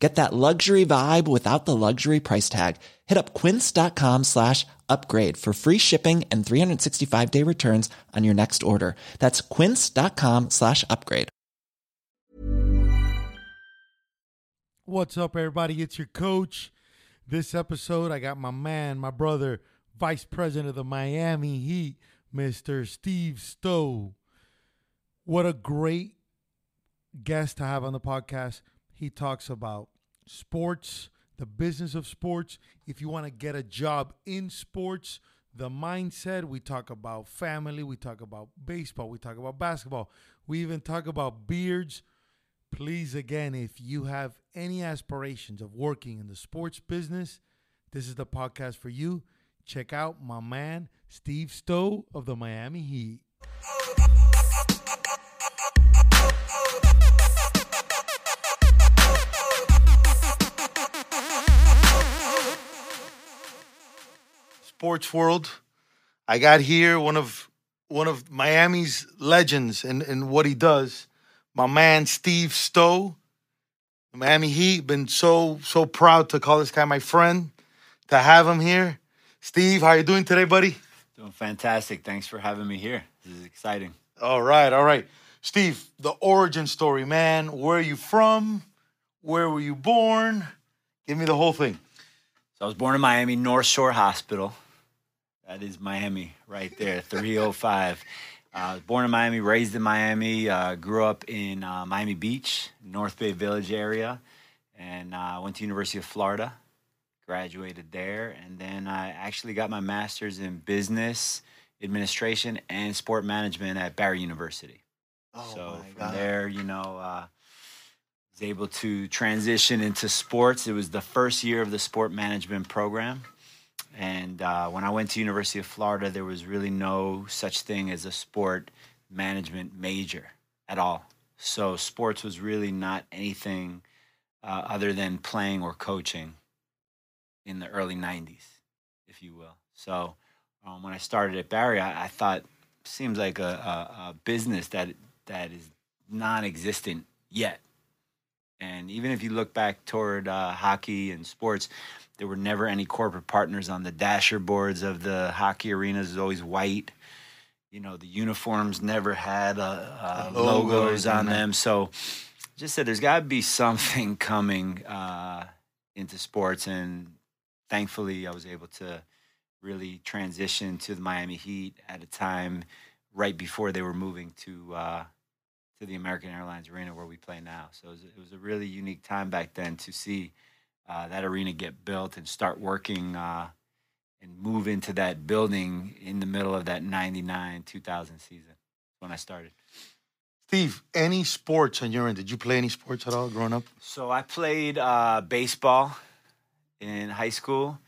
Get that luxury vibe without the luxury price tag. Hit up quince.com slash upgrade for free shipping and 365 day returns on your next order. That's quince.com slash upgrade. What's up, everybody? It's your coach. This episode, I got my man, my brother, Vice President of the Miami Heat, Mr. Steve Stowe. What a great guest to have on the podcast. He talks about sports, the business of sports. If you want to get a job in sports, the mindset. We talk about family. We talk about baseball. We talk about basketball. We even talk about beards. Please, again, if you have any aspirations of working in the sports business, this is the podcast for you. Check out my man, Steve Stowe of the Miami Heat. Sports world. I got here one of one of Miami's legends and in what he does. My man Steve Stowe, Miami Heat. Been so so proud to call this guy my friend, to have him here. Steve, how you doing today, buddy? Doing fantastic. Thanks for having me here. This is exciting. All right, all right. Steve, the origin story, man. Where are you from? Where were you born? Give me the whole thing. So I was born in Miami, North Shore Hospital. That is Miami right there, 305. Uh, I was born in Miami, raised in Miami, uh, grew up in uh, Miami Beach, North Bay Village area, and uh, went to University of Florida, graduated there, and then I actually got my master's in business administration and sport management at Barry University. Oh so my from God. there, you know, uh, was able to transition into sports. It was the first year of the sport management program. And uh, when I went to University of Florida, there was really no such thing as a sport management major at all. So sports was really not anything uh, other than playing or coaching in the early '90s, if you will. So um, when I started at Barry, I, I thought seems like a, a, a business that that is non-existent yet. And even if you look back toward uh, hockey and sports, there were never any corporate partners on the dasher boards of the hockey arenas. It was always white. You know, the uniforms never had uh, uh, A logo or logos on them. So just said there's got to be something coming uh, into sports. And thankfully, I was able to really transition to the Miami Heat at a time right before they were moving to uh, to the American Airlines Arena where we play now. So it was, it was a really unique time back then to see uh, that arena get built and start working uh, and move into that building in the middle of that 99 2000 season when I started. Steve, any sports on your end? Did you play any sports at all growing up? So I played uh, baseball in high school,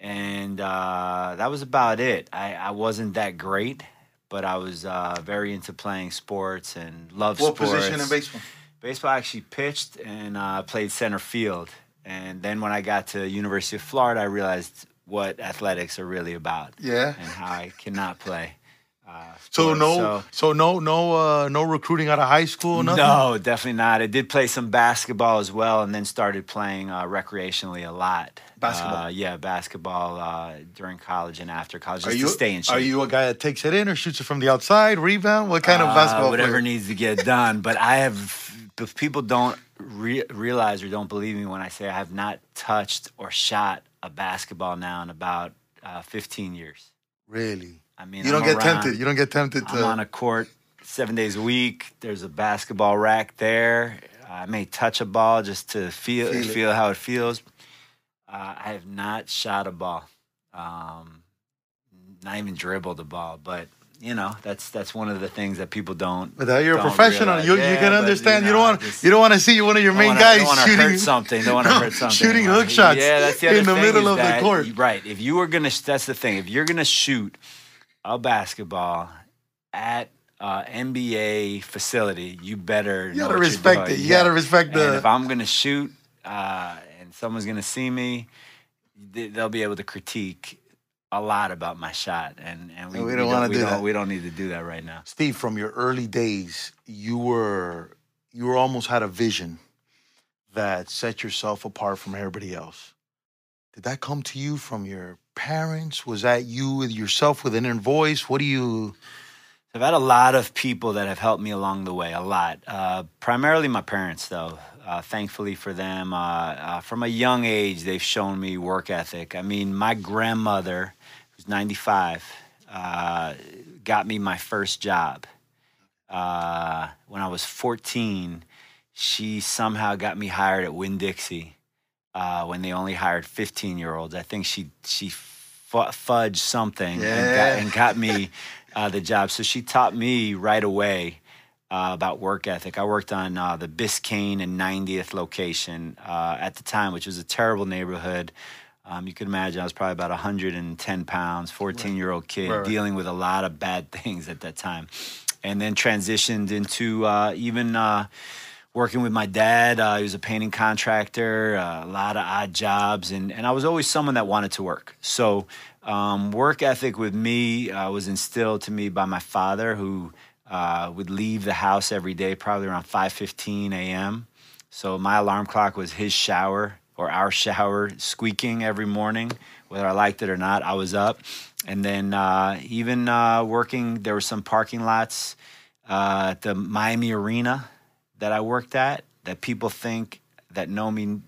and uh, that was about it. I, I wasn't that great, but I was uh, very into playing sports and loved What sports. What position in baseball? Baseball I actually pitched and uh, played center field. And then when I got to University of Florida, I realized what athletics are really about Yeah. and how I cannot play. Uh, So no, so, no, no, uh, no recruiting out of high school. Nothing. No, definitely not. I did play some basketball as well, and then started playing uh, recreationally a lot. Basketball? Uh, yeah, basketball uh, during college and after college, Are you to stay in shape. are you a guy that takes it in or shoots it from the outside, rebound? What kind of Uh, basketball? whatever player? needs to get done. But I have, if people don't re- realize or don't believe me when I say I have not touched or shot a basketball now in about uh, 15 years. Really? I mean, You don't I'm get around- tempted. You don't get tempted to. I'm to. on a court seven days a week. There's a basketball rack there. I may touch a ball just to feel Feel feel, how it feels. Uh, I have not shot a ball, um, not even dribbled a ball. But you know, that's that's one of the things that people don't. but you're a don't professional. You, Yeah, you can but, understand. You, know, don't want just- you don't want to see one of your main wanna- guys don't shooting hurt something. Don't want to hurt something. shooting hook shots Yeah, that's the other in the middle of the court. Right. If you were gonna, that's the thing. If you're gonna shoot a basketball at uh, NBA facility, you better You gotta respect it. You gotta respect And the- if I'm gonna shoot uh, and someone's gonna see me, they- they'll be able to critique a lot about my shot, and and we, And we don't wanna do don't, that. We don't need to do that right now. Steve, from your early days, you were you were almost had a vision that set yourself apart from everybody else. Did that come to you from your parents? Was that you with yourself with an inner voice? What do you I've had a lot of people that have helped me along the way, a lot. Uh, primarily my parents, though. Uh, thankfully for them, uh, uh, from a young age, they've shown me work ethic. I mean, my grandmother, who's 95, uh, got me my first job. Uh, when I was 14, she somehow got me hired at Winn Dixie uh, when they only hired 15 year olds. I think she she fu- fudged something and, got, and got me uh, the job. So she taught me right away uh, about work ethic. I worked on uh, the Biscayne and 90th location uh, at the time, which was a terrible neighborhood. Um, you can imagine I was probably about 110 pounds, 14 year old kid Right, right. dealing with a lot of bad things at that time. And then transitioned into uh, even uh, working with my dad. Uh, he was a painting contractor, uh, a lot of odd jobs, and, and I was always someone that wanted to work. So, um, work ethic with me uh, was instilled to me by my father, who uh, would leave the house every day, probably around 5:15 a.m. So my alarm clock was his shower or our shower squeaking every morning, whether I liked it or not. I was up, and then uh, even uh, working. There were some parking lots at the Miami Arena that I worked at that people think that know me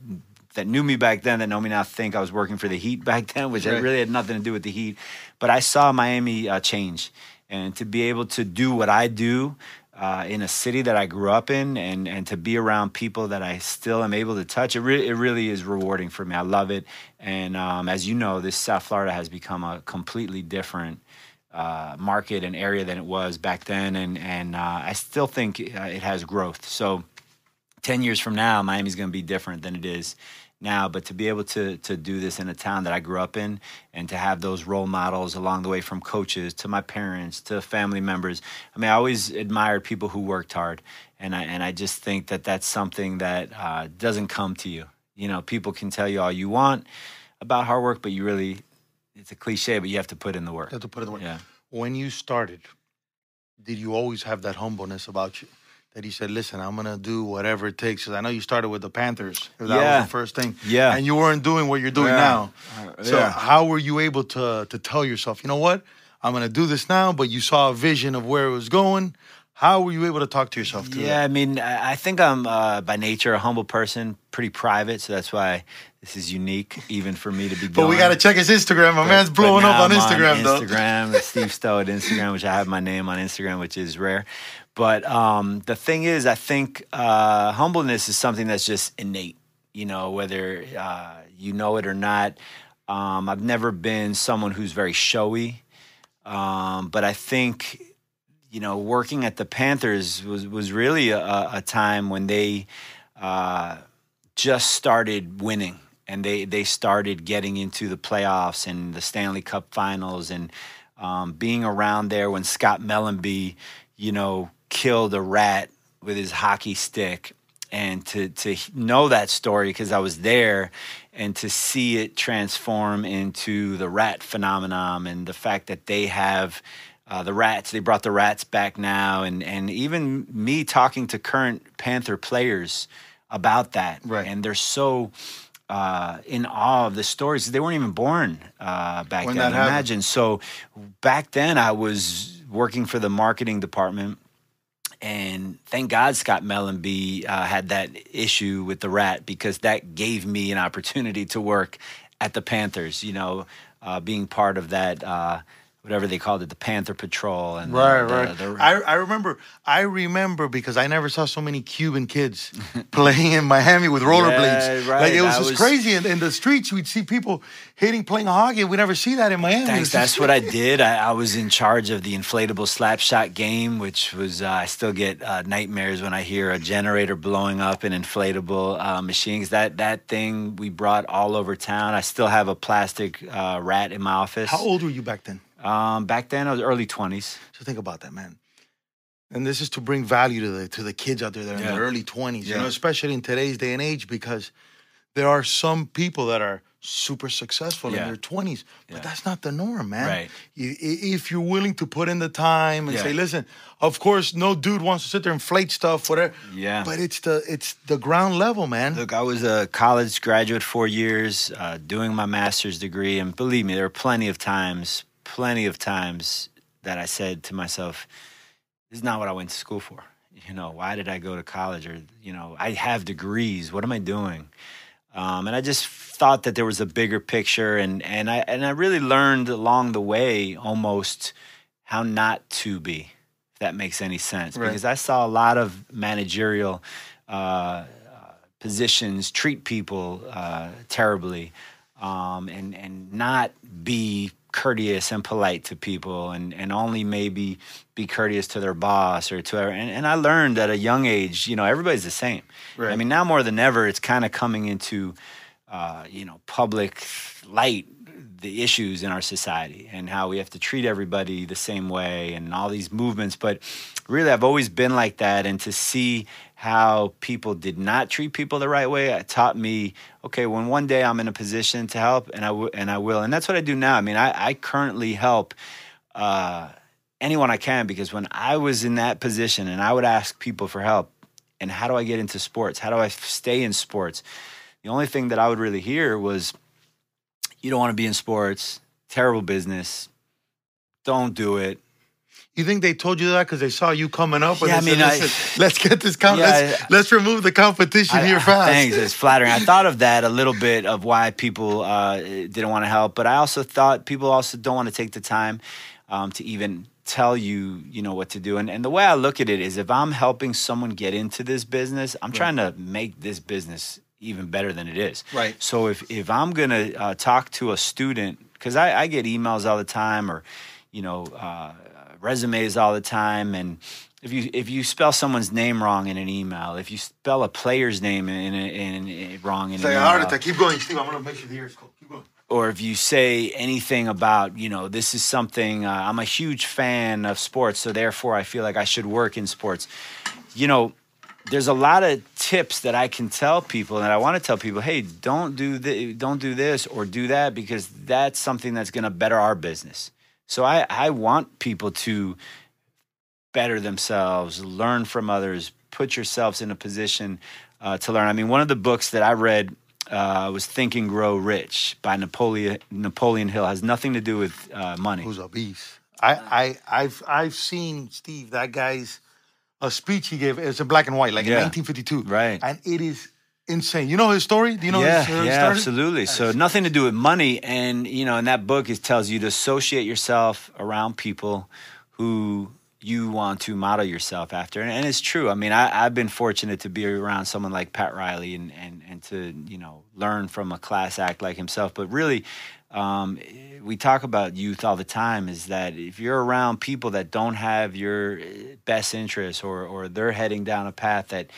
that knew me back then that know me now think I was working for the Heat back then, which Right. really had nothing to do with the Heat. But I saw Miami uh, change, and to be able to do what I do uh, in a city that I grew up in, and and to be around people that I still am able to touch, it really it really is rewarding for me. I love it, and um, as you know, this South Florida has become a completely different uh, market and area than it was back then, and and uh, I still think uh, it has growth. So, ten years from now, Miami's going to be different than it is now. But to be able to to do this in a town that I grew up in, and to have those role models along the way, from coaches to my parents to family members. I mean, I always admired people who worked hard, and I and I just think that that's something that uh, doesn't come to you. You know, people can tell you all you want about hard work, but you really. It's a cliche, but you have to put in the work. have to put in the work? Yeah. When you started, did you always have that humbleness about you? That you said, listen, I'm gonna do whatever it takes. Because I know you started with the Panthers. That Yeah. was the first thing. Yeah. And you weren't doing what you're doing Yeah. now. Uh, So yeah. how were you able to to tell yourself, you know what? I'm gonna do this now, but you saw a vision of where it was going. How were you able to talk to yourself through Yeah, that? I mean, I think I'm uh, by nature a humble person, pretty private, so that's why this is unique, even for me to be. But we gotta check his Instagram. My But- man's blowing up on I'm Instagram, though. Instagram, Steve Stowe at Instagram, which I have my name on Instagram, which is rare. But um, the thing is, I think uh, humbleness is something that's just innate. You know, whether uh, you know it or not. Um, I've never been someone who's very showy, um, but I think you know, working at the Panthers was was really a, a time when they uh, just started winning and they they started getting into the playoffs and the Stanley Cup Finals and um, being around there when Scott Mellanby, you know, killed a rat with his hockey stick. And to to know that story because I was there, and to see it transform into the rat phenomenon, and the fact that they have uh, the rats. They brought the rats back now, and and even me talking to current Panther players about that, Right. And they're so uh, in awe of the stories. They weren't even born uh, back When then. Imagine. So back then, I was working for the marketing department. And thank God Scott Mellanby uh, had that issue with the rat because that gave me an opportunity to work at the Panthers. You know, uh, being part of that, uh, whatever they called it, the Panther Patrol. And Right, the- right. the- I, I remember. I remember because I never saw so many Cuban kids playing in Miami with rollerblades. Yeah, right. Like it was I just was- crazy. In, in the streets, we'd see people hitting, playing hockey. We never see that in Miami. Thanks. That's just- what I did. I, I was in charge of the inflatable slap shot game, which was uh, I still get uh, nightmares when I hear a generator blowing up an inflatable uh, machine. 'Cause that that thing we brought all over town. I still have a plastic uh, rat in my office. How old were you back then? Um, back then, I was early twenties. So think about that, man. and this is to bring value to the to the kids out there that are in Yeah. their early twenties. You know, especially in today's day and age, because there are some people that are super successful in their twenties, but Yeah. that's not the norm, man. Right. You, if you're willing to put in the time and Yeah. say, listen, of course, no dude wants to sit there and inflate stuff, whatever. Yeah. But it's the it's the ground level, man. Look, I was a college graduate four years, uh, doing my master's degree, and believe me, there were plenty of times, plenty of times that I said to myself, "This is not what I went to school for." You know, why did I go to college? Or you know, I have degrees. What am I doing? Um, and I just thought that there was a bigger picture, and and I and I really learned along the way almost how not to be, if that makes any sense. Right. Because I saw a lot of managerial uh, positions treat people uh, terribly um, and and not be courteous and polite to people and, and only maybe be courteous to their boss or to and, and I learned at a young age you know everybody's the same. I mean now more than ever it's kind of coming into uh, you know public light the issues in our society and how we have to treat everybody the same way and all these movements. But really I've always been like that. And to see how people did not treat people the right way it taught me okay when one day I'm in a position to help and I w- and I will. And that's what I do now. I mean I, I currently help uh, anyone I can because when I was in that position and I would ask people for help and how do I get into sports? How do I stay in sports? The only thing that I would really hear was you don't want to be in sports terrible business don't do it You think they told you that because they saw you coming up? Yeah, I mean, said, I- let's get this. Com- Yeah, let's, I- let's remove the competition I- here fast." Thanks, it's flattering. I thought of that a little bit of why people uh, didn't want to help, but I also thought people also don't want to take the time um, to even tell you, you know, what to do. And, and the way I look at it is, if I'm helping someone get into this business, I'm trying to make this business even better than it is. Right. So if if I'm gonna uh, talk to a student, because I, I get emails all the time, or you know, uh, resumes all the time, and if you if you spell someone's name wrong in an email, if you spell a player's name in, in, in wrong in It's an email. Keep going, Steve. I'm gonna make sure the ears cold. Keep going. or if you say anything about, you know, this is something, uh, I'm a huge fan of sports, so therefore I feel like I should work in sports. You know, there's a lot of tips that I can tell people, and I want to tell people, hey, don't do this, don't do this or do that because that's something that's going to better our business. So I, I want people to better themselves, learn from others, put yourselves in a position uh, to learn. I mean, one of the books that I read uh, was Think and Grow Rich by Napoleon Napoleon Hill. Has nothing to do with uh, money. Who's obese? I, I, I've, I've seen Steve. That guy's a speech he gave. It's in black and white, like Yeah. in 1952. Right. And it is insane. You know his story? Do you know yeah, his, his yeah, story? absolutely. So nothing to do with money, and you know, in that book, it tells you to associate yourself around people who you want to model yourself after, and, and it's true. I mean, I, I've been fortunate to be around someone like Pat Riley, and and and to you know learn from a class act like himself. But really, um, we talk about youth all the time. Is that if you're around people that don't have your best interests, or or they're heading down a path that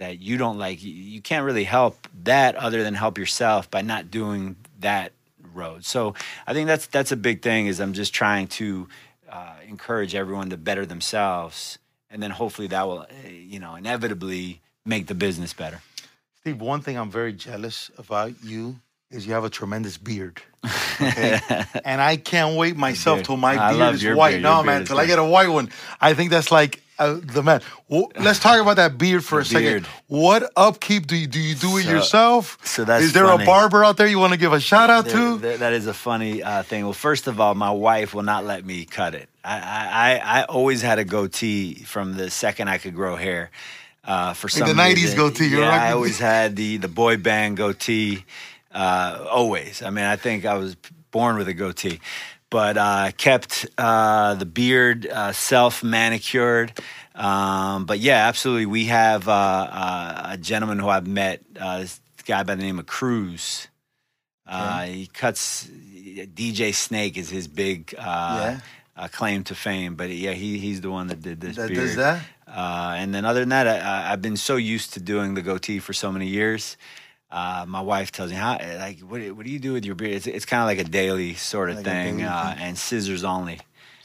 that you don't like you- can't really help that other than help yourself by not doing that road so i think that's that's a big thing is i'm just trying to uh, encourage everyone to better themselves and then hopefully that will uh, you know inevitably make the business better Steve, one thing I'm very jealous about you is you have a tremendous beard. Okay? and I can't wait myself beard. till my I beard is white. beard. No, man, beard till I get a white one. I think that's like uh, the man. Well, let's talk about that beard for The a second. What upkeep do you do? You do it So- yourself? so that's is there funny. a barber out there you want to give a shout out There- to? there- that is a funny uh, thing. Well, first of all, my wife will not let me cut it. I, I, I always had a goatee from the second I could grow hair. Uh, for some the 90s reason. goatee, you're yeah, I always had the the boy band goatee. Uh, always. I mean, I think I was born with a goatee, but uh, kept uh, the beard uh, self manicured. Um, but yeah, absolutely. We have uh, uh, a gentleman who I've met, uh, this guy by the name of Cruz. Uh, he cuts DJ Snake is his big uh, Yeah. uh, claim to fame, but yeah, he he's the one that did this. That beard. does that? Uh, and then other than that, I, I've been so used to doing the goatee for so many years. Uh, my wife tells me, "How like what, what do you do with your beard?" It's, it's kind of like a daily sort of Like thing, uh, thing. and scissors only.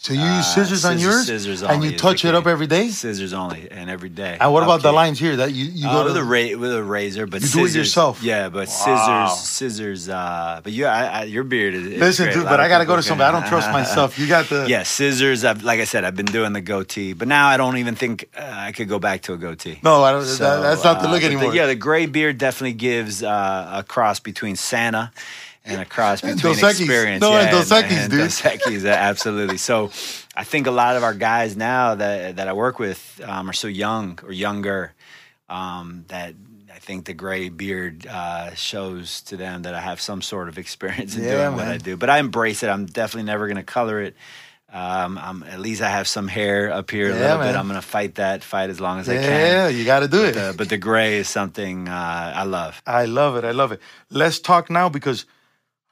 So you use Uh, scissors on scissors- yours, scissors and you touch it up every day. Scissors only, and every day. And what about the lines here? That you you Uh, go with to a ra- with a razor, but You do it yourself? Yeah, but Wow. scissors, scissors. Uh, but you, I, I, your beard is. is Listen, great. dude, but I gotta go to somebody. I don't trust myself. You got the yeah, scissors. I've, like I said, I've been doing the goatee, but now I don't even think uh, I could go back to a goatee. No, I don't. So, that, that's not the uh, look anymore. yeah, the gray beard definitely gives uh, a cross between Santa and a cross between Dos experience. No, and yeah, Dos Equis, and dude. Dos Equis, absolutely. So I think a lot of our guys now that that I work with um, are so young or younger um, that I think the gray beard uh, shows to them that I have some sort of experience in Yeah, doing what. I do. But I embrace it. I'm definitely never going to color it. Um, I'm, at least I have some hair up here a little man. bit. I'm going to fight that fight as long as I can. yeah, you got to do it. Uh, but the gray is something uh, I love. I love it. I love it. Let's talk now because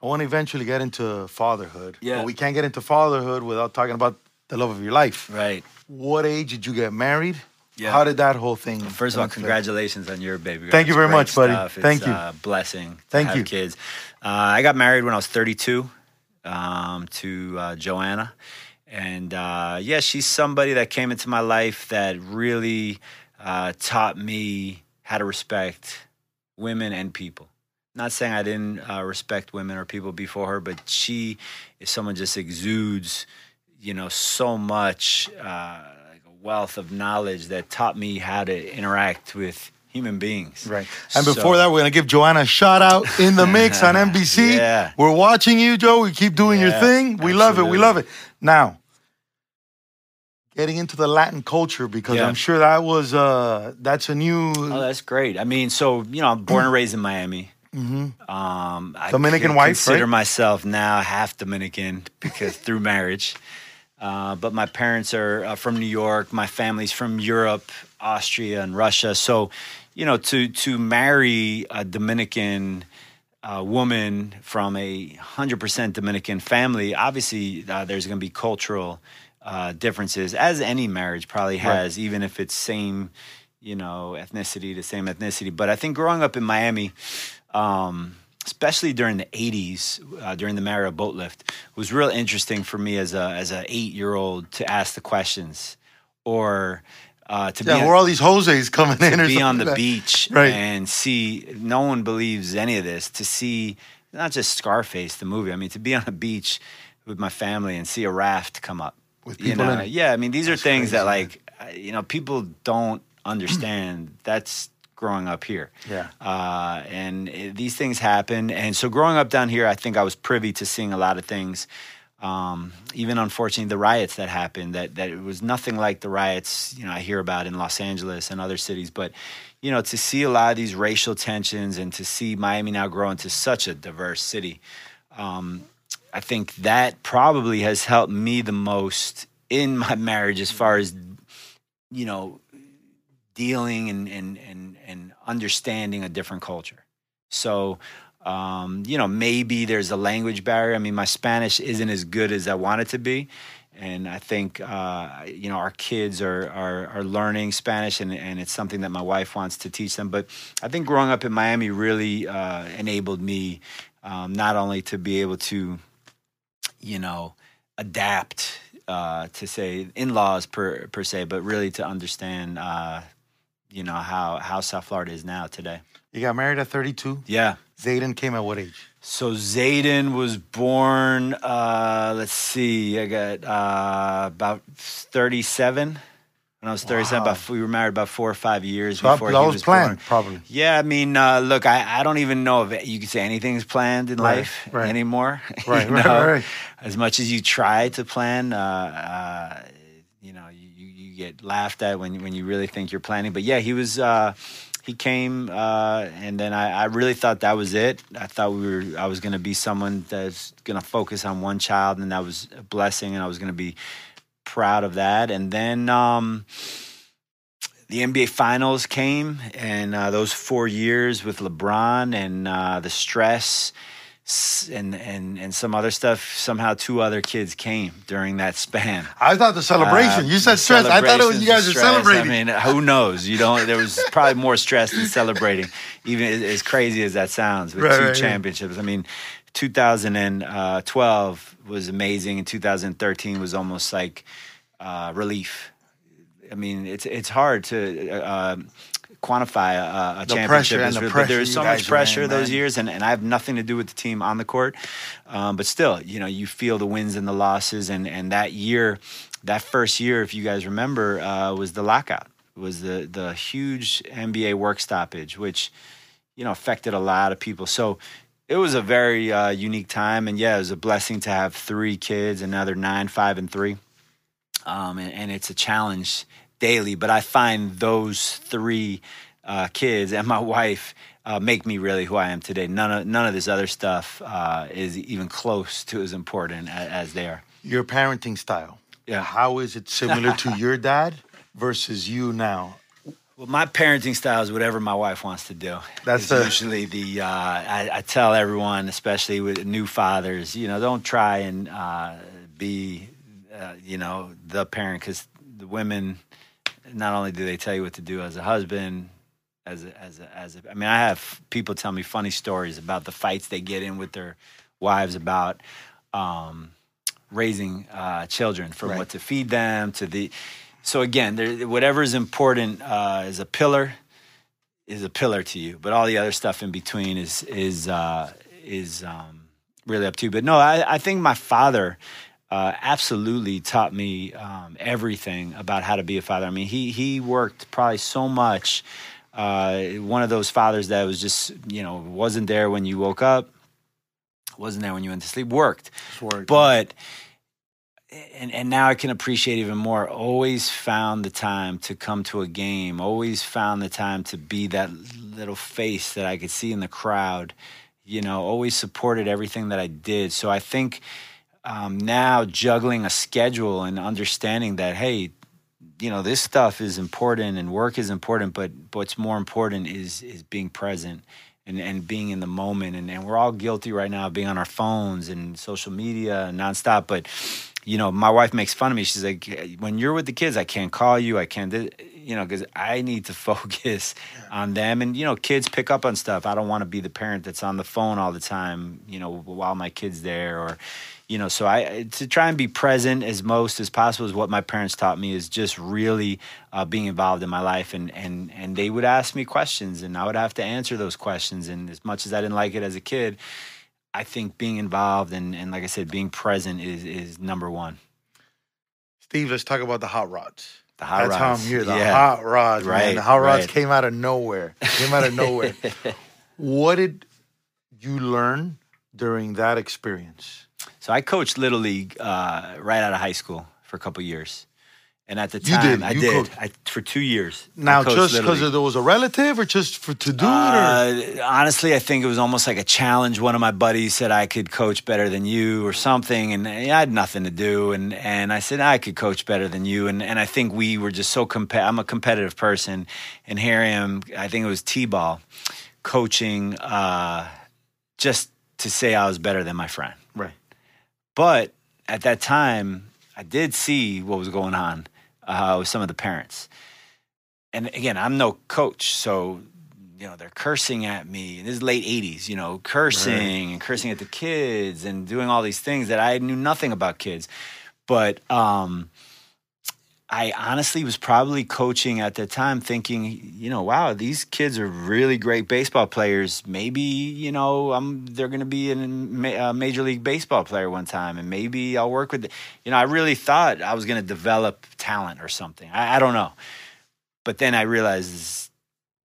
I want to eventually get into fatherhood. Yeah. But we can't get into fatherhood without talking about the love of your life. Right. What age did you get married? Yeah. How did that whole thing? First of all, congratulations on your baby. girl. Thank you very much, buddy. It's Thank you. A blessing. Thank have you. Kids. Uh, I got married when I was 32 um, to uh, Joanna, and uh, yeah, she's somebody that came into my life that really uh, taught me how to respect women and people. Not saying I didn't uh, respect women or people before her, but she is someone just exudes, you know, so much uh, like a wealth of knowledge that taught me how to interact with human beings. Right. And before that, we're going to give Joanna a shout out in the mix on NBC. Yeah. We're watching you, Joe. We keep doing your thing. We love it. We love it. Now, getting into the Latin culture because Yeah. I'm sure that was uh that's a new Oh, that's great. I mean, so you know, I'm born and raised in Miami. Mhm. Um, I Dominican wife, Consider right? myself now half Dominican because through marriage. Uh, but my parents are uh, from New York. My family's from Europe, Austria, and Russia. So, you know, to to marry a Dominican uh, woman from a hundred percent Dominican family, obviously uh, there's going to be cultural uh, differences, as any marriage probably has, even if it's same, you know, ethnicity, the same ethnicity. But I think growing up in Miami, um, especially during the '80s, uh, during the Mariel boat lift, was real interesting for me as a as a eight year old to ask the questions, or uh, to Yeah, be where all these Jose's coming in to or be on the like beach Right. and see no one believes any of this to see not just scarface the movie i mean to be on a beach with my family and see a raft come up With you people know in it. yeah i mean these are things that like uh, you know people don't understand that's growing up here. Yeah. uh, and uh, these things happen. And so growing up down here i think i was privy to seeing a lot of things. Um, even unfortunately the riots that happened that that it was nothing like the riots you know I hear about in Los Angeles and other cities. But you know to see a lot of these racial tensions and to see Miami now grow into such a diverse city um, I think that probably has helped me the most in my marriage as far as you know dealing and and and, and understanding a different culture so um, you know, maybe there's a language barrier. I mean, my Spanish isn't as good as I want it to be. And I think, uh, you know, our kids are, are, are learning Spanish and, and it's something that my wife wants to teach them. But I think growing up in Miami really uh, enabled me um, not only to be able to, you know, adapt uh, to say in-laws per, per se, but really to understand, uh, you know, how, how South Florida is now today. You got married at 32. Yeah. Zayden came at what age? So Zayden was born. Uh, let's see, I got uh, about thirty-seven. When I was thirty-seven, Wow. about we were married about four or five years So before that he was, was planned, born. probably. Yeah, I mean, uh, look, I, I don't even know if you could say anything's planned in Right, life right. anymore. Right, right, know? right. As much as you try to plan, uh, uh, you know, you, you you get laughed at when when you really think you're planning. But yeah, he was. Uh, he came, uh, and then I, I really thought that was it. I thought we were. I was going to be someone that's going to focus on one child, and that was a blessing, and I was going to be proud of that. And then. Um, the NBA Finals came, and uh, those four years with LeBron and uh, the stress and, and and some other stuff. Somehow, two other kids came during that span. I thought the celebration. Uh, you said stress. I thought it was you guys celebrations, are celebrating. I mean, who knows? You don't. There was probably more stress than celebrating, even as- crazy as that sounds. With Right, two right, championships, I mean, 2012 was amazing, and 2013 was almost like uh, relief. I mean, it's it's hard to uh, quantify a, a championship. pressure the pressure There's you so much in, pressure those man. years, and, and I have nothing to do with the team on the court. Um, but still, you know, you feel the wins and the losses, and and that year, that first year, if you guys remember, uh, was the lockout. Was the the huge NBA work stoppage, which you know affected a lot of people. So it was a very uh, unique time, and yeah, it was a blessing to have three kids, another nine, five, and three. Um, and, and it's a challenge daily, but I find those three uh, kids and my wife uh, make me really who I am today. None of none of this other stuff uh, is even close to as important as, as they are. Your parenting style. Yeah. How is it similar to your dad versus you now? Well, my parenting style is whatever my wife wants to do. That's the- usually the. Uh, I, I tell everyone, especially with new fathers, you know, don't try and uh, be, uh, you know, the parent because the women, not only do they tell you what to do as a husband, as a, as a, as a, I mean, I have people tell me funny stories about the fights they get in with their wives about um, raising uh, children, from Right. what to feed them to the. So again, there, whatever is important uh, is a pillar, is a pillar to you. But all the other stuff in between is is uh, is um, really up to you. But no, I, I think my father uh, absolutely taught me um, everything about how to be a father. I mean, he he worked probably so much. Uh, one of those fathers that was just you know wasn't there when you woke up, wasn't there when you went to sleep. Worked, It's work. but and and now I can appreciate even more. Always found the time to come to a game. Always found the time to be that little face that I could see in the crowd. You know, always supported everything that I did. So I think um, now juggling a schedule and understanding that hey, you know, this stuff is important and work is important, but what's more important is is being present and, and being in the moment. And, and we're all guilty right now of being on our phones and social media nonstop. But, you know, my wife makes fun of me. She's like, when you're with the kids, I can't call you. I can't, you know, because I need to focus on them. And, you know, kids pick up on stuff. I don't want to be the parent that's on the phone all the time, you know, while my kid's there or, you know so i to try and be present as most as possible is what my parents taught me is just really uh, being involved in my life and and and they would ask me questions and i would have to answer those questions and as much as i didn't like it as a kid i think being involved and and like i said being present is is number one Steve, let's talk about the hot rods. the hot That's how I'm here. The yeah. hot rods, man. Right, The hot rods right. came out of nowhere. Came out of nowhere. what did you learn during that experience? so i coached little league uh, right out of high school for a couple years and at the time did, i did coached. I, for two years Now, just because there was a relative, or just for to do it, or Uh, honestly, I think it was almost like a challenge. One of my buddies said I could coach better than you or something, and I had nothing to do. And, and I said I could coach better than you. And, and I think we were just so comp- I'm a competitive person, and here I am. I think it was t-ball coaching uh, just to say I was better than my friend. right? But at that time, I did see what was going on uh, with some of the parents. And again, I'm no coach, so you know they're cursing at me. This is late '80s, you know, cursing and cursing at the kids and doing all these things that I knew nothing about kids. But um, I honestly was probably coaching at the time, thinking, you know, wow, these kids are really great baseball players. Maybe you know, I'm they're going to be a a major league baseball player one time, and maybe I'll work with. You know, I really thought I was going to develop talent or something. I, I don't know, but then I realized this,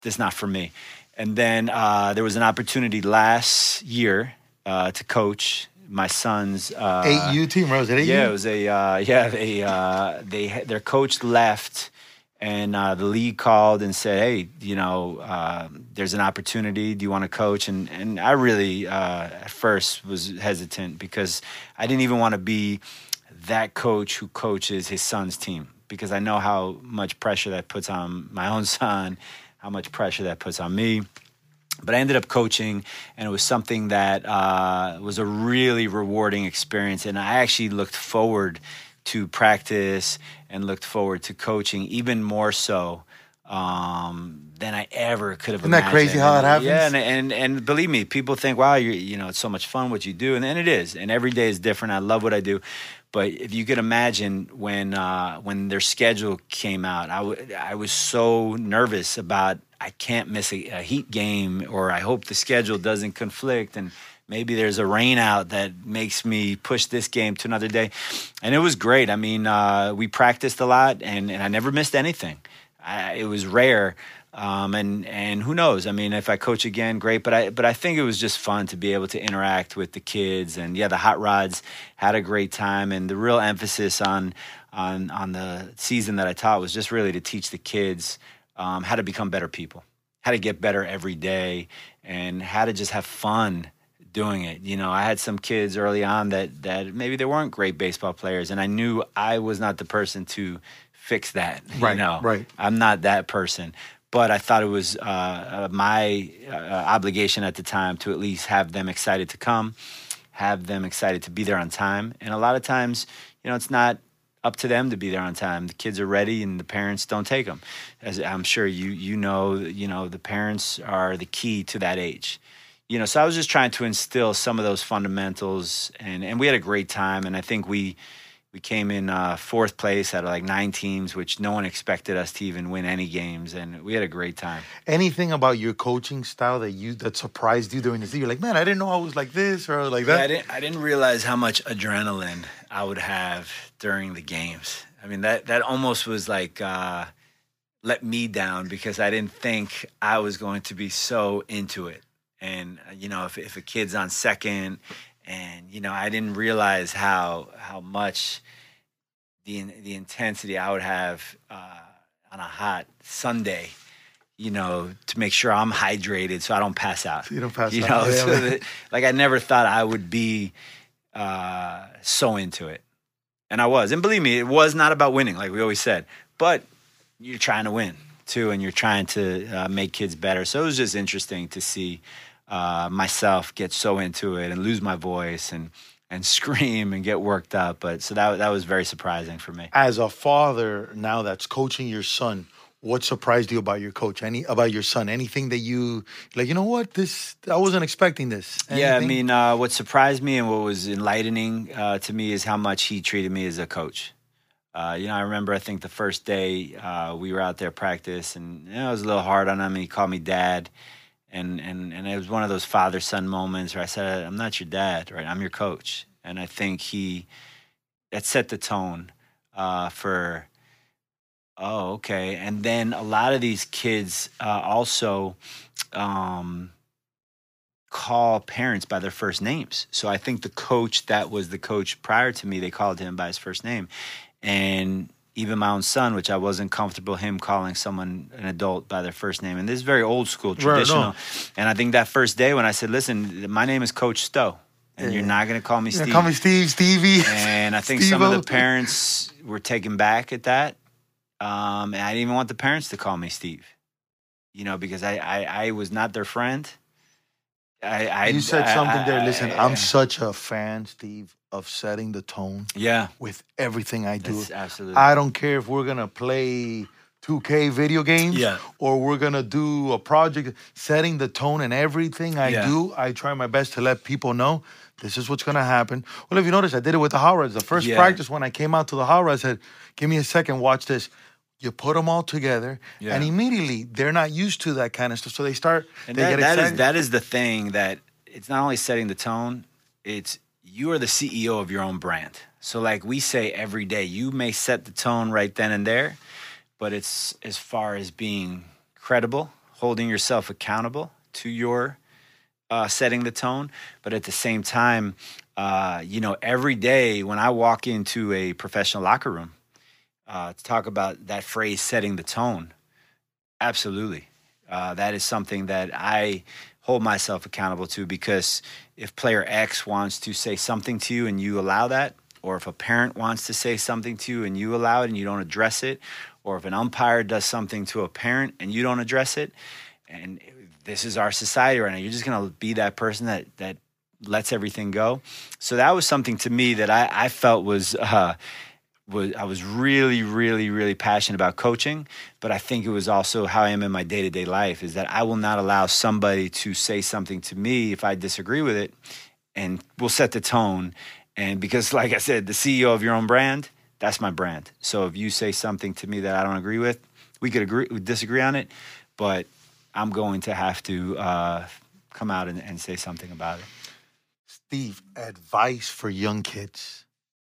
this is not for me. And then uh, there was an opportunity last year uh, to coach my son's uh, Eight U team, right? Was it eight yeah, it was a uh, yeah. They uh, they their coach left, and uh, the league called and said, "Hey, you know, uh, there's an opportunity. Do you want to coach?" And and I really uh, at first was hesitant because I didn't even want to be that coach who coaches his son's team because I know how much pressure that puts on my own son, how much pressure that puts on me but I ended up coaching, and it was something that uh, was a really rewarding experience. And I actually looked forward to practice and looked forward to coaching even more so um, than I ever could have. Imagined. Isn't that crazy how that happens? Yeah, and, and and believe me, people think, "Wow, you you know, it's so much fun what you do," and, and it is. And every day is different. I love what I do, but if you could imagine when uh, when their schedule came out, I, w- I was so nervous about I can't miss a, a Heat game, or I hope the schedule doesn't conflict, and maybe there's a rain out that makes me push this game to another day. And it was great. I mean, uh, we practiced a lot, and, and I never missed anything. I, it was rare. Um, and and who knows? I mean, if I coach again, great. But I but I think it was just fun to be able to interact with the kids. And yeah, the hot rods had a great time. And the real emphasis on on on the season that I taught was just really to teach the kids um, how to become better people, how to get better every day, and how to just have fun doing it. You know, I had some kids early on that that maybe they weren't great baseball players, and I knew I was not the person to fix that. Right, You know, right. I'm not that person. But I thought it was uh, uh, my uh, obligation at the time to at least have them excited to come, have them excited to be there on time. And a lot of times, you know, it's not up to them to be there on time. The kids are ready, and the parents don't take them. As I'm sure you you know, you know, the parents are the key to that age. You know, so I was just trying to instill some of those fundamentals, and and we had a great time. And I think we we came in uh, fourth place out of like nine teams, which no one expected us to even win any games, and we had a great time. Anything about your coaching style that you that surprised you during the season? You're like, man, I didn't know I was like this or like Yeah, I that. didn't. I didn't realize how much adrenaline I would have during the games. I mean, that that almost was like uh, let me down because I didn't think I was going to be so into it. And you know, if if a kid's on second, and you know, I didn't realize how how much the the intensity I would have uh, on a hot Sunday. You know, to make sure I'm hydrated so I don't pass out. So you don't pass you out. know, Yeah, so that- like I never thought I would be uh, so into it, and I was. And believe me, it was not about winning, like we always said. But you're trying to win too, and you're trying to uh, make kids better. So it was just interesting to see uh, myself get so into it and lose my voice and and scream and get worked up. But so that that was very surprising for me. As a father now that's coaching your son, what surprised you about your coach? Any about your son? Anything that you like? You know what? This I wasn't expecting this. Yeah, I mean, uh, what surprised me and what was enlightening uh, to me is how much he treated me as a coach. Uh, you know, I remember I think the first day uh, we were out there practice, and you know, I was a little hard on him. He called me dad, and and and it was one of those father son moments where I said, "I'm not your dad, right? I'm your coach." And I think he that set the tone uh, for. Oh, okay. And then a lot of these kids uh, also um, call parents by their first names. So I think the coach that was the coach prior to me, they called him by his first name. And even my own son, which I wasn't comfortable him calling someone an adult by their first name. And this is very old school, Right, no. traditional. And I think that first day when I said, listen, my name is Coach Stowe, and you're not going to call me Steve. call me Steve, Stevie. And I think some of the parents were taken back at that. Um, and I didn't even want the parents to call me Steve, you know, because I, I, I was not their friend. I, I you said I- something there. Listen, I- I'm such a fan, Steve, of setting the tone yeah, with everything I do. that's absolutely. I don't care if we're gonna play 2K video games Yeah. or we're gonna do a project, setting the tone and everything I Yeah. do, I try my best to let people know this is what's gonna happen. Well, if you notice, I did it with the hot rods. The first Yeah. practice when I came out to the hot rods, I said, "Give me a second, watch this." You put them all together, Yeah. and immediately they're not used to that kind of stuff, so they start. and they that, get that is that is the thing that it's not only setting the tone it's you are the ceo of your own brand so like we say every day you may set the tone right then and there but it's as far as being credible holding yourself accountable to your uh, setting the tone but at the same time uh, you know every day when i walk into a professional locker room uh, to talk about that phrase setting the tone absolutely uh, that is something that I hold myself accountable to because if player X wants to say something to you and you allow that, or if a parent wants to say something to you and you allow it and you don't address it, or if an umpire does something to a parent and you don't address it, and this is our society right now, you're just gonna be that person that that lets everything go. So that was something to me that I, I felt was uh, was I was really, really, really passionate about coaching, but I think it was also how I am in my day to day life is that I will not allow somebody to say something to me if I disagree with it, and we'll set the tone. And because, like I said, the CEO of your own brand, that's my brand. So if you say something to me that I don't agree with, we could agree, we disagree on it, but I'm going to have to uh, come out and, and say something about it. Steve, advice for young kids.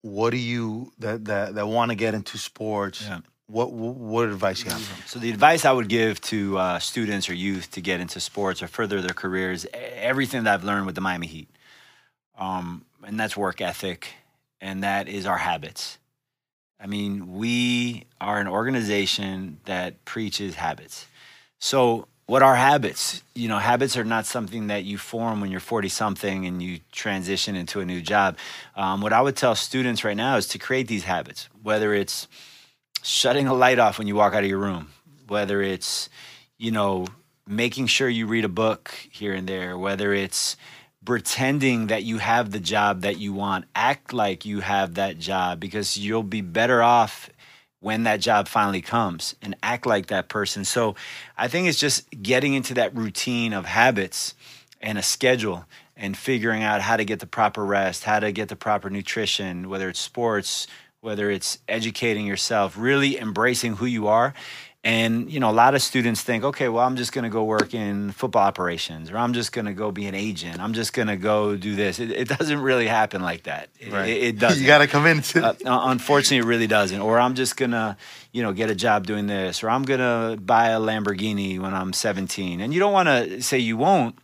What do you that that, that want to get into sports? Yeah. What what advice you have? So the advice I would give to uh, students or youth to get into sports or further their careers, everything that I've learned with the Miami Heat, um, and that's work ethic, and that is our habits. I mean, we are an organization that preaches habits. So, what are habits? You know, habits are not something that you form when you're 40 something and you transition into a new job. Um, what I would tell students right now is to create these habits, whether it's shutting a light off when you walk out of your room, whether it's, you know, making sure you read a book here and there, whether it's pretending that you have the job that you want, act like you have that job because you'll be better off when that job finally comes and act like that person. So I think it's just getting into that routine of habits and a schedule and figuring out how to get the proper rest, how to get the proper nutrition, whether it's sports, whether it's educating yourself, really embracing who you are. And you know, a lot of students think, okay, well, I'm just going to go work in football operations, or I'm just going to go be an agent. I'm just going to go do this. It, it doesn't really happen like that. It, it, it doesn't. You got to come into Uh, unfortunately, it really doesn't. Or I'm just gonna, you know, get a job doing this, or I'm gonna buy a Lamborghini when I'm 17. And you don't want to say you won't,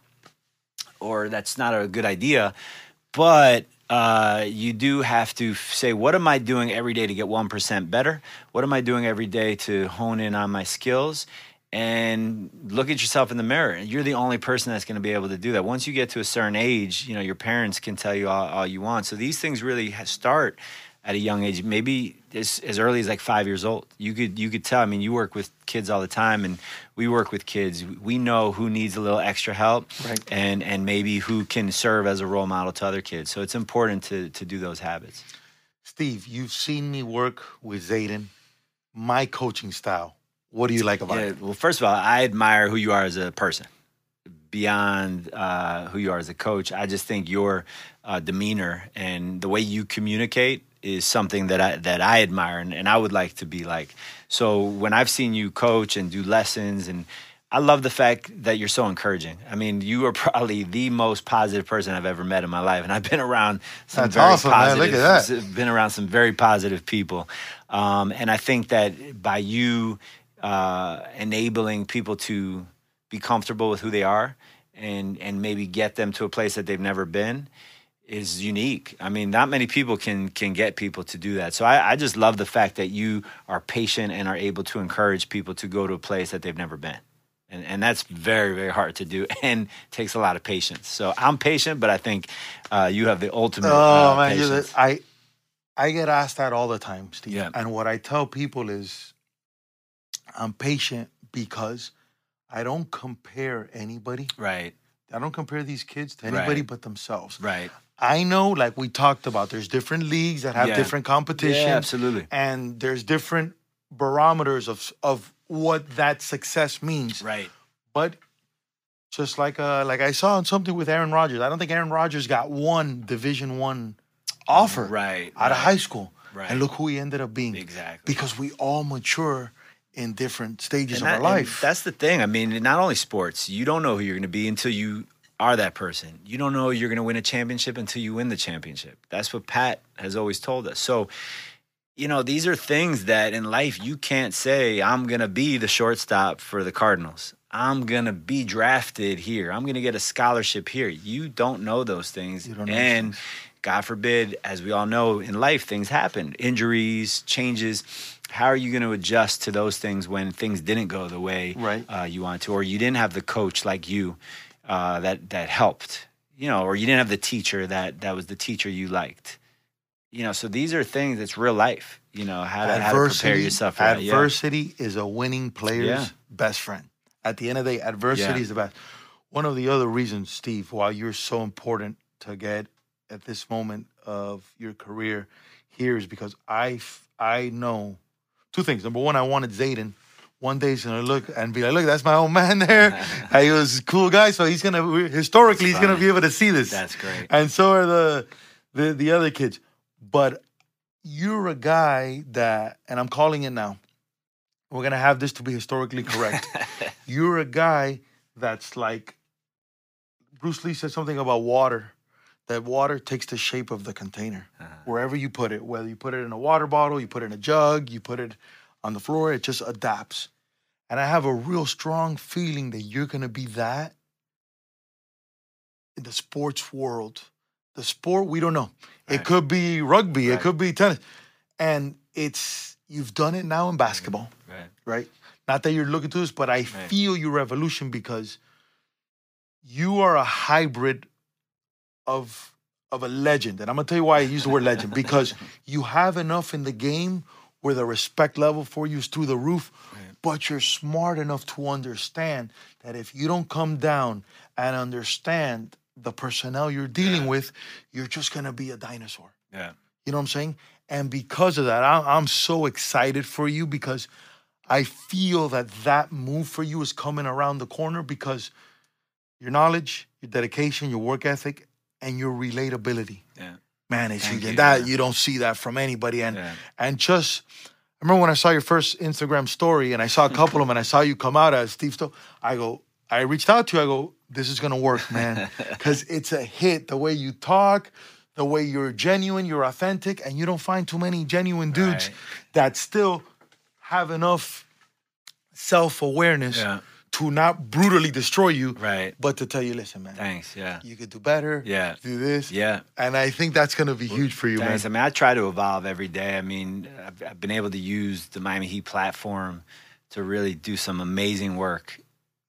or that's not a good idea, but uh, you do have to say, what am I doing every day to get 1% better? What am I doing every day to hone in on my skills? And look at yourself in the mirror. You're the only person that's going to be able to do that. Once you get to a certain age, you know, your parents can tell you all, all you want. So these things really start at a young age, maybe as, as early as like five years old. You could you could tell. I mean, you work with kids all the time, and we work with kids. We know who needs a little extra help, Right. and and maybe who can serve as a role model to other kids. So it's important to to do those habits. Steve, you've seen me work with Zayden. My coaching style. What do you like about Yeah. it? Well, first of all, I admire who you are as a person. Beyond uh, who you are as a coach, I just think your uh, demeanor and the way you communicate is something that I that I admire and, and I would like to be like. So when I've seen you coach and do lessons and I love the fact that you're so encouraging. I mean, you are probably the most positive person I've ever met in my life, and I've been around some That's very awesome, man. positive. Look at that. Been around some very positive people, um, and I think that by you uh, enabling people to be comfortable with who they are and and maybe get them to a place that they've never been is unique. I mean, not many people can can get people to do that. So I, I just love the fact that you are patient and are able to encourage people to go to a place that they've never been. And, and that's very, very hard to do and takes a lot of patience. So I'm patient, but I think uh, you have the ultimate Oh uh, man, the. I I get asked that all the time, Steve. Yeah. And what I tell people is I'm patient because I don't compare anybody. right, I don't compare these kids to anybody Right. but themselves. right. I know, like we talked about, there's different leagues that have Yeah. different competition. Yeah, absolutely. And there's different barometers of of what that success means. Right. But just like uh like I saw on something with Aaron Rodgers, I don't think Aaron Rodgers got one Division One offer Right. out of high school. Right. And look who he ended up being. Exactly. Because we all mature in different stages And of that- our life. That's the thing. I mean, not only sports, you don't know who you're going to be until you are that person. You don't know you're going to win a championship until you win the championship. That's what Pat has always told us. So, you know, these are things that in life you can't say, I'm going to be the shortstop for the Cardinals. I'm going to be drafted here. I'm going to get a scholarship here. You don't know those things. You don't know and things. God forbid, as we all know in life, things happen injuries, changes. How are you going to adjust to those things when things didn't go the way Right. uh, you want to, or you didn't have the coach like you uh, that that helped, you know, or you didn't have the teacher that that was the teacher you liked, you know. So these are things that's real life, you know, how to, how to prepare yourself for that. Yeah. adversity is a winning player's Yeah. best friend. At the end of the day, adversity Yeah. is the best. One of the other reasons, Steve, why you're so important to get at this moment of your career here is because I I know two things. Number one, I wanted Zayden. One day he's gonna look and be like, "Look, that's my old man there. he was a cool guy." So he's gonna historically he's gonna be able to see this. That's great. and so are the the the other kids. But you're a guy that, and I'm calling it now. We're gonna have this to be historically correct. you're a guy that's like Bruce Lee said something about water. That water takes the shape of the container Uh-huh. wherever you put it. Whether you put it in a water bottle, you put it in a jug, you put it on the floor, it just adapts. And I have a real strong feeling that you're gonna be that in the sports world. The sport, we don't know. It could be rugby, it could be tennis. And it's you've done it now in basketball Right. right? Not that you're looking to this, but I Right. feel your revolution because you are a hybrid of of a legend. And I'm gonna tell you why I use the word legend because you have enough in the game where the respect level for you is through the roof, but you're smart enough to understand that if you don't come down and understand the personnel you're dealing with, you're just gonna be a dinosaur. Yeah. You know what I'm saying? And because of that, I'm so excited for you because I feel that that move for you is coming around the corner because your knowledge, your dedication, your work ethic, and your relatability. Yeah. Man, it's you, that yeah. you don't see that from anybody. And Yeah. and just I remember when I saw your first Instagram story and I saw a mm-hmm. couple of them and I saw you come out as Steve Stowe. I go, I reached out to you. I go, this is gonna work, man, because it's a hit. The way you talk, the way you're genuine, you're authentic, and you don't find too many genuine dudes Right. that still have enough self awareness Yeah. To not brutally destroy you, Right. but to tell you, listen, man, Thanks. Yeah. you could do better. Yeah. do this. Yeah. and I think that's gonna be huge for you, man. Thanks. I mean, I try to evolve every day. I mean, I've, I've been able to use the Miami Heat platform to really do some amazing work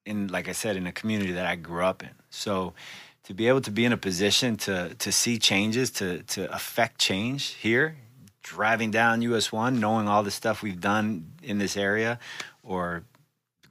in, like I said, in a community that I grew up in. So to be able to be in a position to to see changes, to to affect change here, driving down US one, knowing all the stuff we've done in this area, or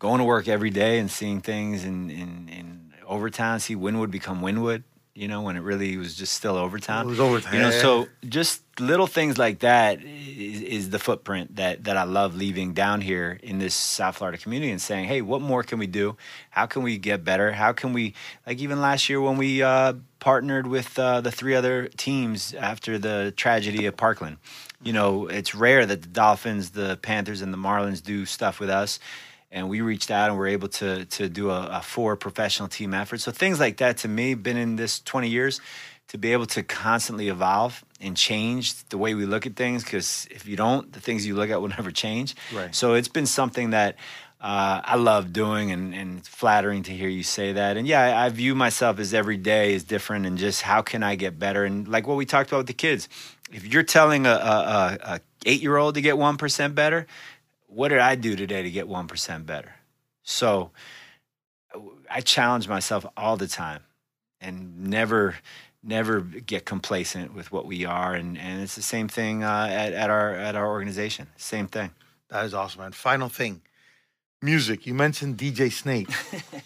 going to work every day and seeing things in in, in Overtown, see Wynwood become Wynwood. You know, when it really was just still Overtown. It was Overtown, You know, so just little things like that is, is the footprint that that I love leaving down here in this South Florida community and saying, hey, what more can we do? How can we get better? How can we like even last year when we uh, partnered with uh, the three other teams after the tragedy of Parkland. You know, it's rare that the Dolphins, the Panthers, and the Marlins do stuff with us and we reached out and were able to to do a, a four professional team effort. So things like that to me, been in this 20 years, to be able to constantly evolve and change the way we look at things. Because if you don't, the things you look at will never change. Right. So it's been something that. Uh, I love doing, and, and it's flattering to hear you say that. And yeah, I, I view myself as every day is different, and just how can I get better? And like what we talked about with the kids, if you're telling a, a, a, a eight year old to get one percent better, what did I do today to get 1% better? So I challenge myself all the time and never never get complacent with what we are and, and it's the same thing uh, at, at our at our organization same thing That is awesome, man. Final thing, music. You mentioned DJ Snake.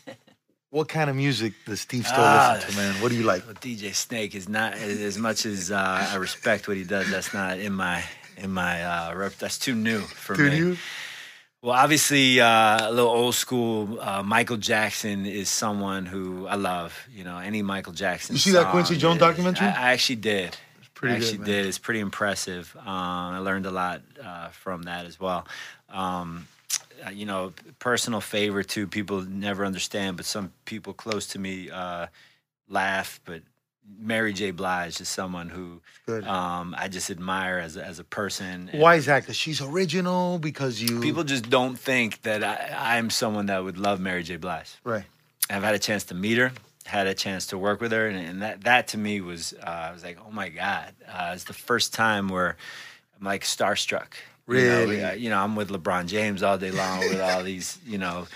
what kind of music does Steve still Ah, listen to, man? What do you like? Well, DJ Snake is not as much as uh, I respect what he does. That's not in my in my uh, rep. That's too new for Do me. you? Well, obviously, uh, a little old school. Uh, Michael Jackson is someone who I love. You know, any Michael Jackson. You see that Quincy Jones is- documentary? I, I actually did. pretty I good, actually man. did. It's pretty impressive. Um, I learned a lot uh, from that as well. Um, uh, you know, personal favorite too. People never understand, but some people close to me uh, laugh. But Mary J. Blige is someone who Good. um, I just admire as a, as a person. And Why is that? Because she's original. Because you People just don't think that I, I'm someone that would love Mary J. Blige. right. I've had a chance to meet her, had a chance to work with her, and, and that that to me was uh, I was like, oh my god, uh, it's the first time where I'm like starstruck. You know, Really? uh, you know, I'm with LeBron James all day long with all these, you know.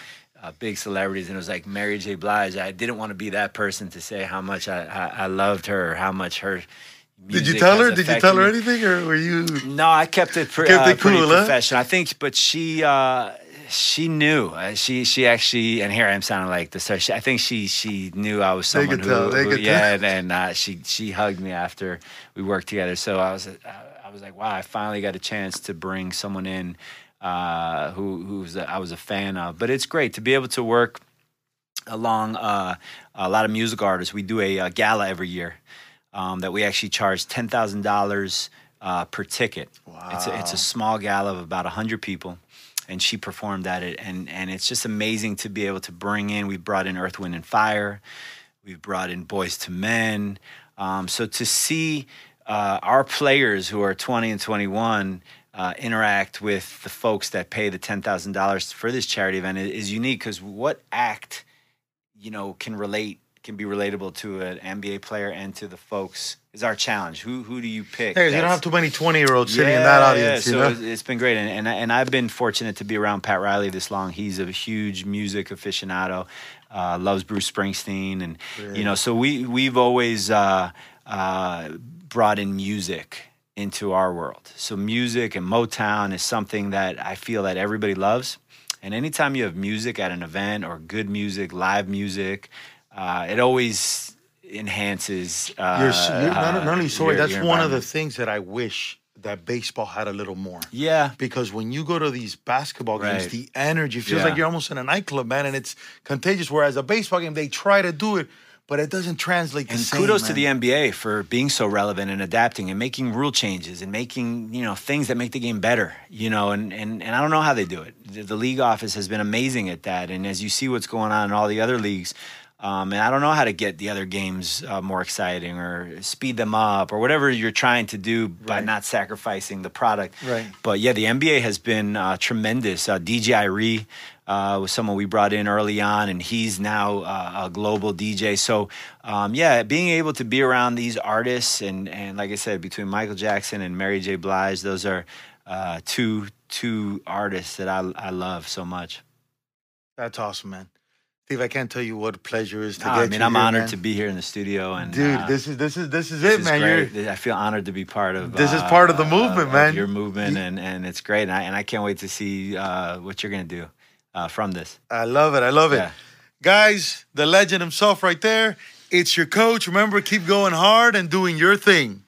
Uh, big celebrities, and it was like Mary J. Blige. I didn't want to be that person to say how much I, I, I loved her, or how much her. Did you tell her? Did you tell her anything, or were you? No, I kept it, pre- Kept uh, it pretty cool, huh? professional. I think, but she uh, she knew. Uh, she she actually, and here I am sounding like this. I think she she knew I was They someone could who, tell, they who- could yeah, tell. and, and uh, she she hugged me after we worked together. So I was uh, I I was like, wow, I finally got a chance to bring someone in uh, who who's a, I was a fan of. But it's great to be able to work along uh, a lot of music artists. We do a, a gala every year um, that we actually charge ten thousand uh, dollars per ticket. Wow. It's a, it's a small gala of about hundred people. And she performed at it, and and it's just amazing to be able to bring in. We brought in Earth, Wind, and Fire, we've brought in Boyz II Men. Um, so to see uh, our players who are 20 and 21 uh, interact with the folks that pay the $10,000 for this charity event is, unique because what act, you know, can relate, can be relatable to an NBA player and to the folks is our challenge. Who who do you pick? Hey, you don't have too many 20 year olds sitting in that audience. Yeah, so you know? it's been great. And, and, and I've been fortunate to be around Pat Riley this long. He's a huge music aficionado, uh, loves Bruce Springsteen. And, you know, so we, we've always uh, uh, brought in music into our world. So music and Motown is something that I feel that everybody loves. And anytime you have music at an event or good music, live music, uh, it always enhances. Uh, not, not only sorry, your- that's one of the things that I wish that baseball had a little more. Yeah, Because when you go to these basketball games, Right. the energy feels Yeah. like you're almost in a nightclub, man, and it's contagious. Whereas a baseball game, they try to do it, but it doesn't translate. the and same, kudos to the. NBA for being so relevant and adapting and making rule changes and making you know things that make the game better. You know, and and, and I don't know how they do it. The, the league office has been amazing at that. And as you see what's going on in all the other leagues. Um, and I don't know how to get the other games uh, more exciting or speed them up or whatever you're trying to do by Right. not sacrificing the product. Right. But yeah, the NBA has been uh, tremendous. Uh, DJ Irie uh, was someone we brought in early on, and he's now uh, a global DJ. So um, yeah, being able to be around these artists and and like I said, between Michael Jackson and Mary J. Blige, those are uh, two two artists that I I love so much. That's awesome, man. Steve, I can't tell you what a pleasure is to Ah, get I mean, you I'm here, honored man. to be here in the studio, and Dude, uh, this is this is this is this it, is man. great. I feel honored to be part of. This is uh, part of the uh, movement, of man. Your movement, You- and and it's great, and I and I can't wait to see uh, what you're gonna do uh, from this. I love it. I love it. Yeah. Guys, the legend himself right there. It's your coach. Remember, keep going hard and doing your thing.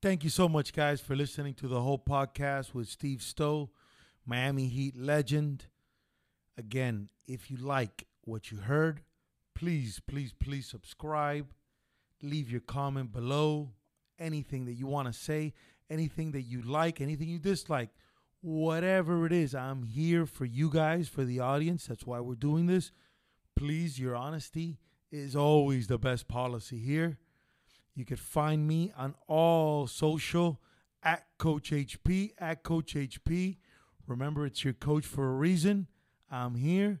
Thank you so much, guys, for listening to the whole podcast with Steve Stowe, Miami Heat legend. Again, if you like what you heard, please, please, please subscribe. Leave your comment below. Anything that you want to say, anything that you like, anything you dislike, whatever it is, I'm here for you guys, for the audience. That's why we're doing this. Please, your honesty is always the best policy here. You can find me on all social at Coach HP, at Coach HP. Remember, it's your coach for a reason. I'm here.